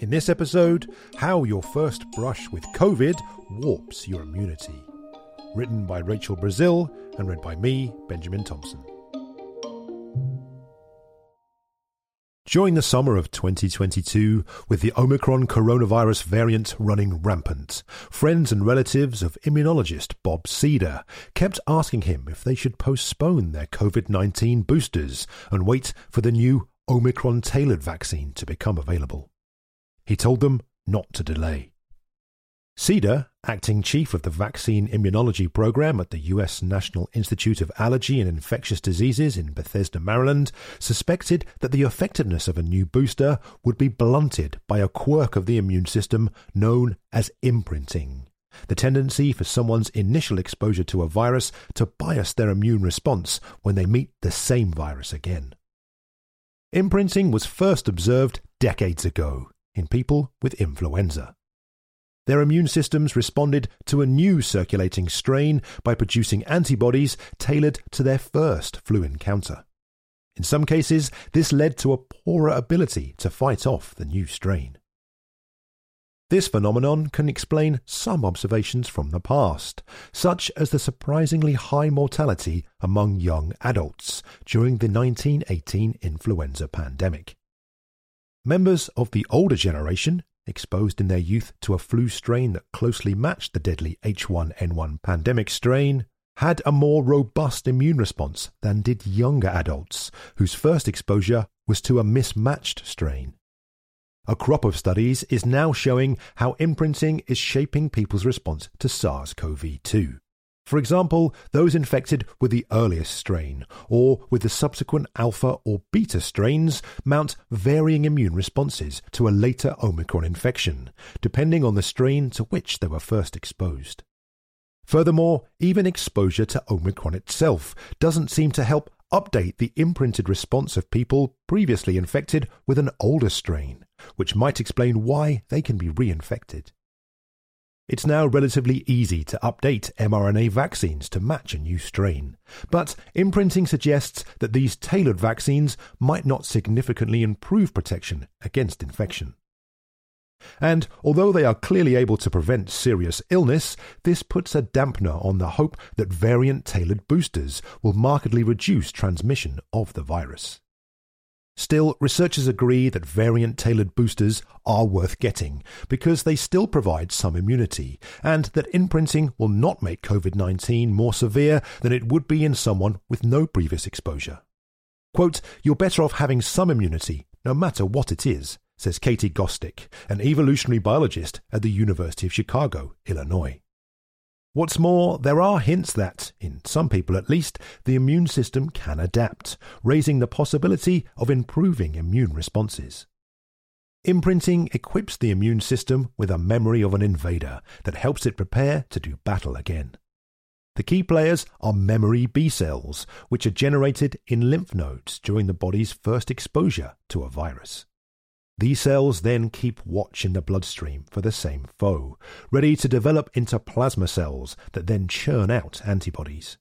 In this episode, how your first brush with COVID warps your immunity. Written by Rachel Brazil and read by me, Benjamin Thompson. During the summer of 2022, with the Omicron coronavirus variant running rampant, friends and relatives of immunologist Bob Seder kept asking him if they should postpone their COVID 19 boosters and wait for the new Omicron tailored vaccine to become available. He told them not to delay. Seder, acting chief of the Vaccine Immunology Program at the U.S. National Institute of Allergy and Infectious Diseases in Bethesda, Maryland, suspected that the effectiveness of a new booster would be blunted by a quirk of the immune system known as imprinting. The tendency for someone's initial exposure to a virus to bias their immune response when they meet the same virus again. Imprinting was first observed decades ago in people with influenza. Their immune systems responded to a new circulating strain by producing antibodies tailored to their first flu encounter. In some cases, this led to a poorer ability to fight off the new strain. This phenomenon can explain some observations from the past, such as the surprisingly high mortality among young adults during the 1918 influenza pandemic. Members of the older generation, exposed in their youth to a flu strain that closely matched the deadly H1N1 pandemic strain, had a more robust immune response than did younger adults, whose first exposure was to a mismatched strain. A crop of studies is now showing how imprinting is shaping people's response to SARS CoV 2. For example, those infected with the earliest strain or with the subsequent alpha or beta strains mount varying immune responses to a later Omicron infection, depending on the strain to which they were first exposed. Furthermore, even exposure to Omicron itself doesn't seem to help update the imprinted response of people previously infected with an older strain, which might explain why they can be reinfected. It's now relatively easy to update mRNA vaccines to match a new strain. But imprinting suggests that these tailored vaccines might not significantly improve protection against infection. And although they are clearly able to prevent serious illness, this puts a dampener on the hope that variant tailored boosters will markedly reduce transmission of the virus. Still, researchers agree that variant tailored boosters are worth getting because they still provide some immunity, and that imprinting will not make COVID 19 more severe than it would be in someone with no previous exposure. Quote, You're better off having some immunity, no matter what it is, says Katie Gostick, an evolutionary biologist at the University of Chicago, Illinois. What's more, there are hints that, in some people at least, the immune system can adapt, raising the possibility of improving immune responses. Imprinting equips the immune system with a memory of an invader that helps it prepare to do battle again. The key players are memory B cells, which are generated in lymph nodes during the body's first exposure to a virus. These cells then keep watch in the bloodstream for the same foe, ready to develop into plasma cells that then churn out antibodies.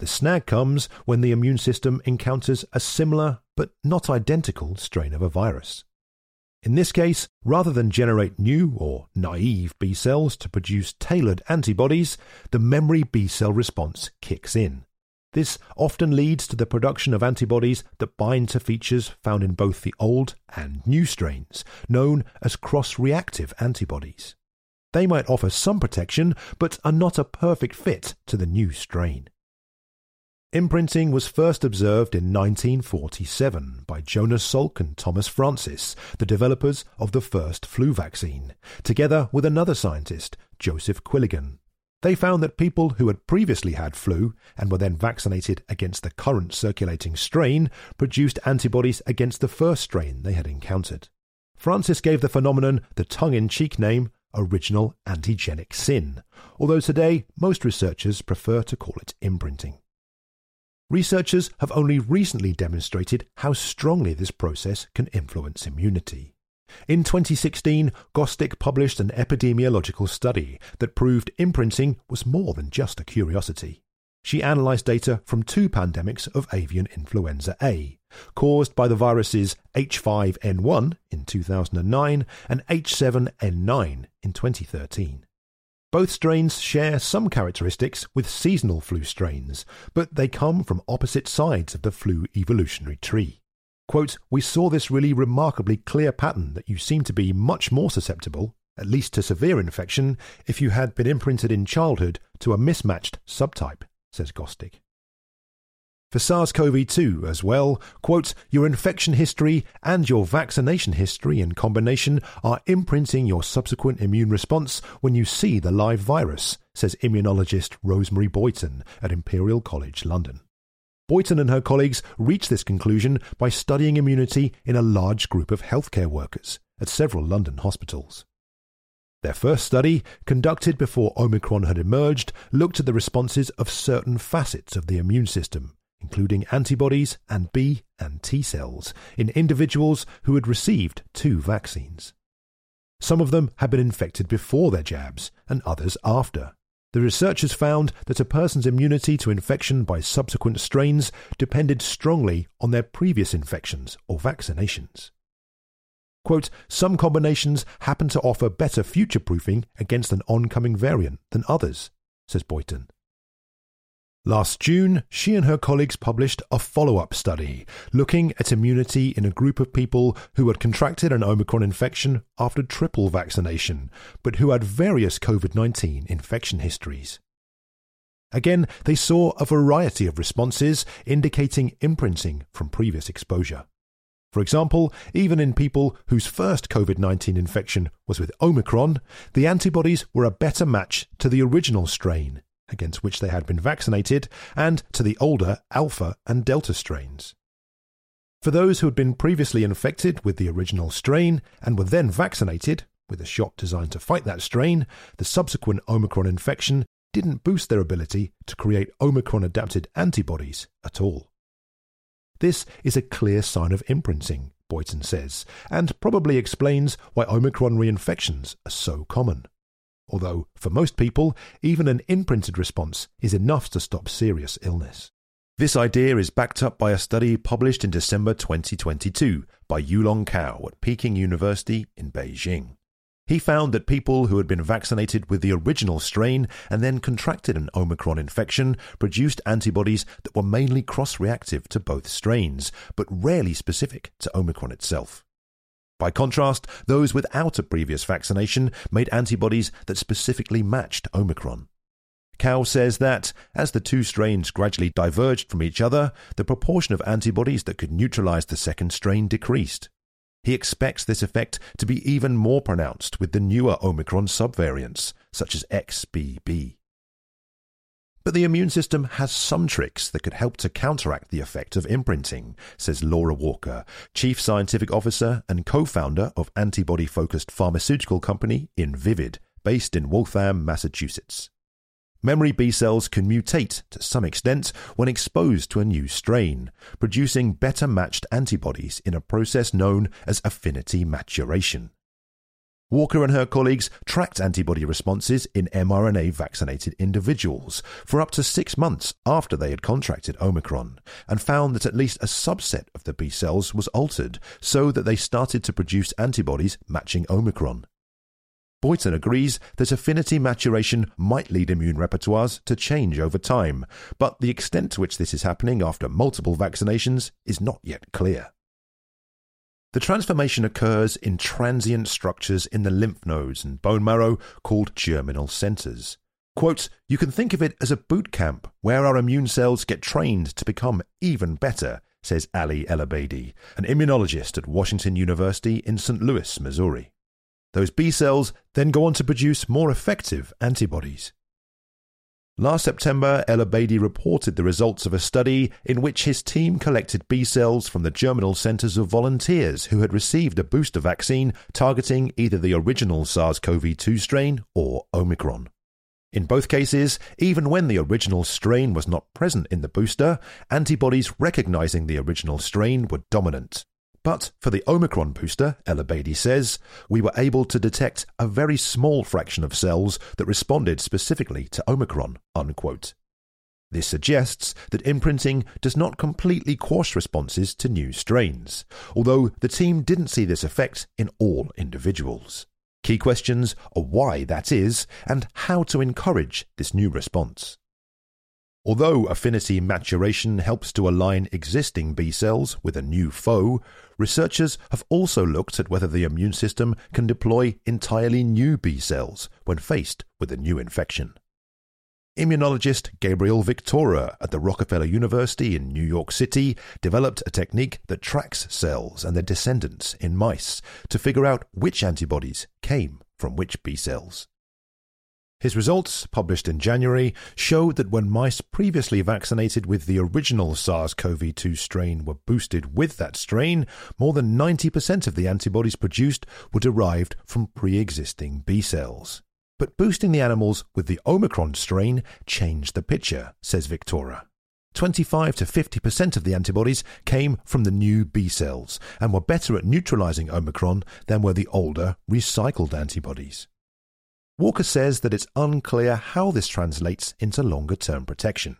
The snag comes when the immune system encounters a similar but not identical strain of a virus. In this case, rather than generate new or naive B cells to produce tailored antibodies, the memory B cell response kicks in. This often leads to the production of antibodies that bind to features found in both the old and new strains, known as cross reactive antibodies. They might offer some protection, but are not a perfect fit to the new strain. Imprinting was first observed in 1947 by Jonas Salk and Thomas Francis, the developers of the first flu vaccine, together with another scientist, Joseph Quilligan. They found that people who had previously had flu and were then vaccinated against the current circulating strain produced antibodies against the first strain they had encountered. Francis gave the phenomenon the tongue in cheek name original antigenic sin, although today most researchers prefer to call it imprinting. Researchers have only recently demonstrated how strongly this process can influence immunity. In 2016, Gostick published an epidemiological study that proved imprinting was more than just a curiosity. She analysed data from two pandemics of avian influenza A, caused by the viruses H5N1 in 2009 and H7N9 in 2013. Both strains share some characteristics with seasonal flu strains, but they come from opposite sides of the flu evolutionary tree. Quote, we saw this really remarkably clear pattern that you seem to be much more susceptible, at least to severe infection, if you had been imprinted in childhood to a mismatched subtype, says Gostick. For SARS CoV 2 as well, quote, your infection history and your vaccination history in combination are imprinting your subsequent immune response when you see the live virus, says immunologist Rosemary Boyton at Imperial College London. Boyton and her colleagues reached this conclusion by studying immunity in a large group of healthcare workers at several London hospitals. Their first study, conducted before Omicron had emerged, looked at the responses of certain facets of the immune system including antibodies and B and T cells, in individuals who had received two vaccines. Some of them had been infected before their jabs, and others after. The researchers found that a person's immunity to infection by subsequent strains depended strongly on their previous infections or vaccinations. Quote, Some combinations happen to offer better future proofing against an oncoming variant than others, says Boyton. Last June, she and her colleagues published a follow up study looking at immunity in a group of people who had contracted an Omicron infection after triple vaccination, but who had various COVID 19 infection histories. Again, they saw a variety of responses indicating imprinting from previous exposure. For example, even in people whose first COVID 19 infection was with Omicron, the antibodies were a better match to the original strain against which they had been vaccinated, and to the older Alpha and Delta strains. For those who had been previously infected with the original strain and were then vaccinated with a shot designed to fight that strain, the subsequent Omicron infection didn't boost their ability to create Omicron adapted antibodies at all. This is a clear sign of imprinting, Boyton says, and probably explains why Omicron reinfections are so common although for most people, even an imprinted response is enough to stop serious illness. This idea is backed up by a study published in December 2022 by Yulong Cao at Peking University in Beijing. He found that people who had been vaccinated with the original strain and then contracted an Omicron infection produced antibodies that were mainly cross reactive to both strains, but rarely specific to Omicron itself. By contrast, those without a previous vaccination made antibodies that specifically matched Omicron. Cao says that, as the two strains gradually diverged from each other, the proportion of antibodies that could neutralize the second strain decreased. He expects this effect to be even more pronounced with the newer Omicron subvariants, such as XBB. But the immune system has some tricks that could help to counteract the effect of imprinting, says Laura Walker, Chief Scientific Officer and co founder of antibody focused pharmaceutical company Invivyd, based in Waltham, Massachusetts. Memory B cells can mutate to some extent when exposed to a new strain, producing better matched antibodies in a process known as affinity maturation. Walker and her colleagues tracked antibody responses in mRNA vaccinated individuals for up to six months after they had contracted Omicron and found that at least a subset of the B cells was altered so that they started to produce antibodies matching Omicron. Boyton agrees that affinity maturation might lead immune repertoires to change over time, but the extent to which this is happening after multiple vaccinations is not yet clear. The transformation occurs in transient structures in the lymph nodes and bone marrow called germinal centers. Quote, you can think of it as a boot camp where our immune cells get trained to become even better, says Ali Elabadi, an immunologist at Washington University in St. Louis, Missouri. Those B cells then go on to produce more effective antibodies. Last September, Elabadi reported the results of a study in which his team collected B cells from the germinal centers of volunteers who had received a booster vaccine targeting either the original SARS CoV 2 strain or Omicron. In both cases, even when the original strain was not present in the booster, antibodies recognizing the original strain were dominant. But for the Omicron booster, Elabadi says, we were able to detect a very small fraction of cells that responded specifically to Omicron. Unquote. This suggests that imprinting does not completely quash responses to new strains, although the team didn't see this effect in all individuals. Key questions are why that is and how to encourage this new response. Although affinity maturation helps to align existing B cells with a new foe, researchers have also looked at whether the immune system can deploy entirely new B cells when faced with a new infection. Immunologist Gabriel Victora at the Rockefeller University in New York City developed a technique that tracks cells and their descendants in mice to figure out which antibodies came from which B cells. His results, published in January, showed that when mice previously vaccinated with the original SARS CoV 2 strain were boosted with that strain, more than 90% of the antibodies produced were derived from pre existing B cells. But boosting the animals with the Omicron strain changed the picture, says Victora. 25 to 50% of the antibodies came from the new B cells and were better at neutralizing Omicron than were the older, recycled antibodies. Walker says that it's unclear how this translates into longer term protection.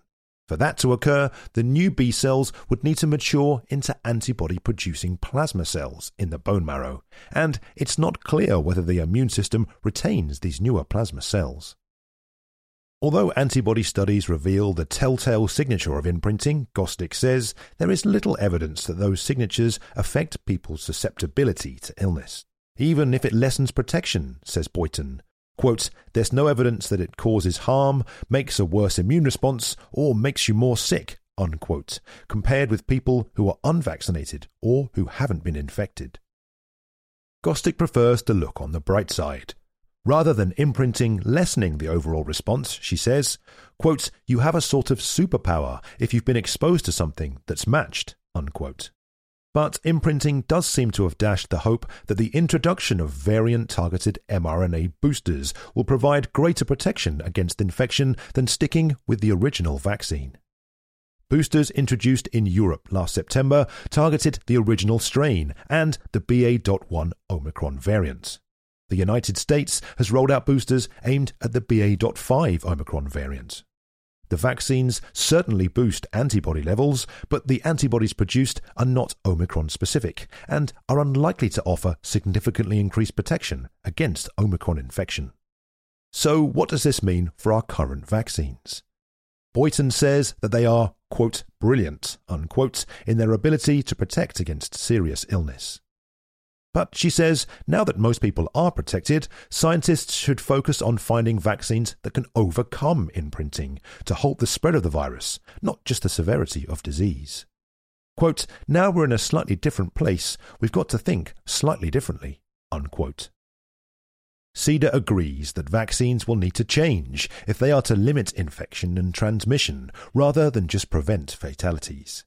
For that to occur, the new B cells would need to mature into antibody producing plasma cells in the bone marrow, and it's not clear whether the immune system retains these newer plasma cells. Although antibody studies reveal the telltale signature of imprinting, Gostick says there is little evidence that those signatures affect people's susceptibility to illness. Even if it lessens protection, says Boyton, Quote, there's no evidence that it causes harm, makes a worse immune response, or makes you more sick, unquote, compared with people who are unvaccinated or who haven't been infected. Gostick prefers to look on the bright side. Rather than imprinting lessening the overall response, she says, quote, you have a sort of superpower if you've been exposed to something that's matched, unquote. But imprinting does seem to have dashed the hope that the introduction of variant targeted mRNA boosters will provide greater protection against infection than sticking with the original vaccine. Boosters introduced in Europe last September targeted the original strain and the BA.1 Omicron variant. The United States has rolled out boosters aimed at the BA.5 Omicron variant. The vaccines certainly boost antibody levels, but the antibodies produced are not Omicron specific and are unlikely to offer significantly increased protection against Omicron infection. So, what does this mean for our current vaccines? Boyton says that they are, quote, brilliant, unquote, in their ability to protect against serious illness. But she says now that most people are protected, scientists should focus on finding vaccines that can overcome imprinting to halt the spread of the virus, not just the severity of disease. Quote, now we're in a slightly different place. We've got to think slightly differently. Unquote. CDER agrees that vaccines will need to change if they are to limit infection and transmission rather than just prevent fatalities.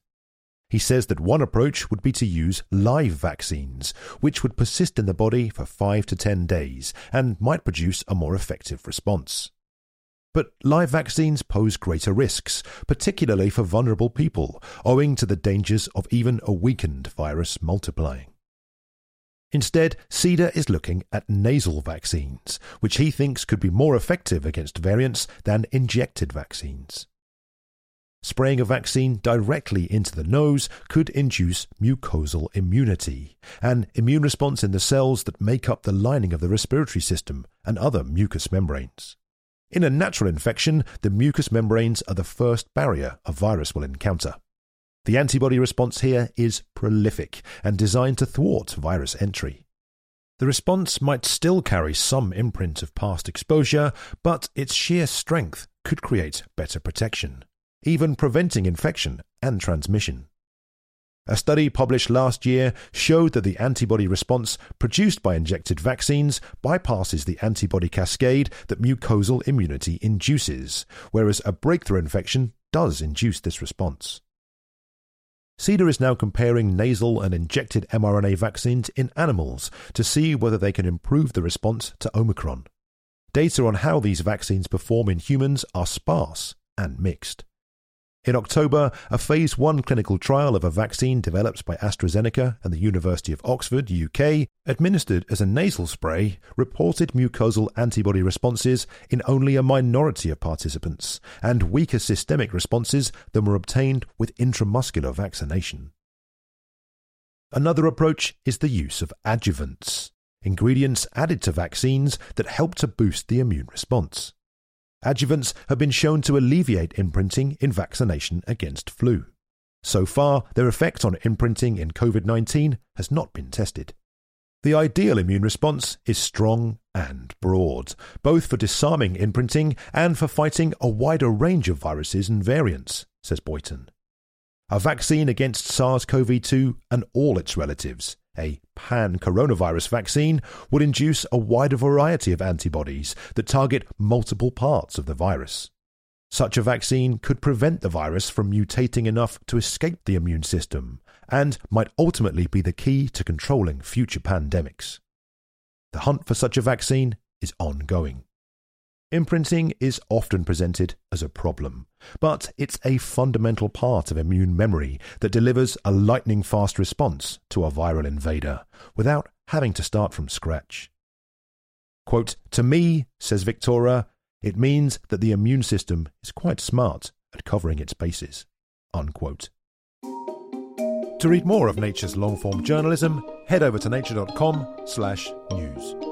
He says that one approach would be to use live vaccines, which would persist in the body for 5 to 10 days and might produce a more effective response. But live vaccines pose greater risks, particularly for vulnerable people, owing to the dangers of even a weakened virus multiplying. Instead, CDER is looking at nasal vaccines, which he thinks could be more effective against variants than injected vaccines. Spraying a vaccine directly into the nose could induce mucosal immunity, an immune response in the cells that make up the lining of the respiratory system and other mucous membranes. In a natural infection, the mucous membranes are the first barrier a virus will encounter. The antibody response here is prolific and designed to thwart virus entry. The response might still carry some imprint of past exposure, but its sheer strength could create better protection even preventing infection and transmission. A study published last year showed that the antibody response produced by injected vaccines bypasses the antibody cascade that mucosal immunity induces, whereas a breakthrough infection does induce this response. CEDAR is now comparing nasal and injected mRNA vaccines in animals to see whether they can improve the response to Omicron. Data on how these vaccines perform in humans are sparse and mixed. In October, a phase 1 clinical trial of a vaccine developed by AstraZeneca and the University of Oxford, UK, administered as a nasal spray, reported mucosal antibody responses in only a minority of participants and weaker systemic responses than were obtained with intramuscular vaccination. Another approach is the use of adjuvants, ingredients added to vaccines that help to boost the immune response. Adjuvants have been shown to alleviate imprinting in vaccination against flu. So far, their effect on imprinting in COVID 19 has not been tested. The ideal immune response is strong and broad, both for disarming imprinting and for fighting a wider range of viruses and variants, says Boyton. A vaccine against SARS CoV 2 and all its relatives a pan coronavirus vaccine would induce a wider variety of antibodies that target multiple parts of the virus. Such a vaccine could prevent the virus from mutating enough to escape the immune system and might ultimately be the key to controlling future pandemics. The hunt for such a vaccine is ongoing. Imprinting is often presented as a problem, but it's a fundamental part of immune memory that delivers a lightning fast response to a viral invader without having to start from scratch. Quote, to me, says Victoria, it means that the immune system is quite smart at covering its bases. Unquote. To read more of Nature's long-form journalism, head over to nature.com slash news.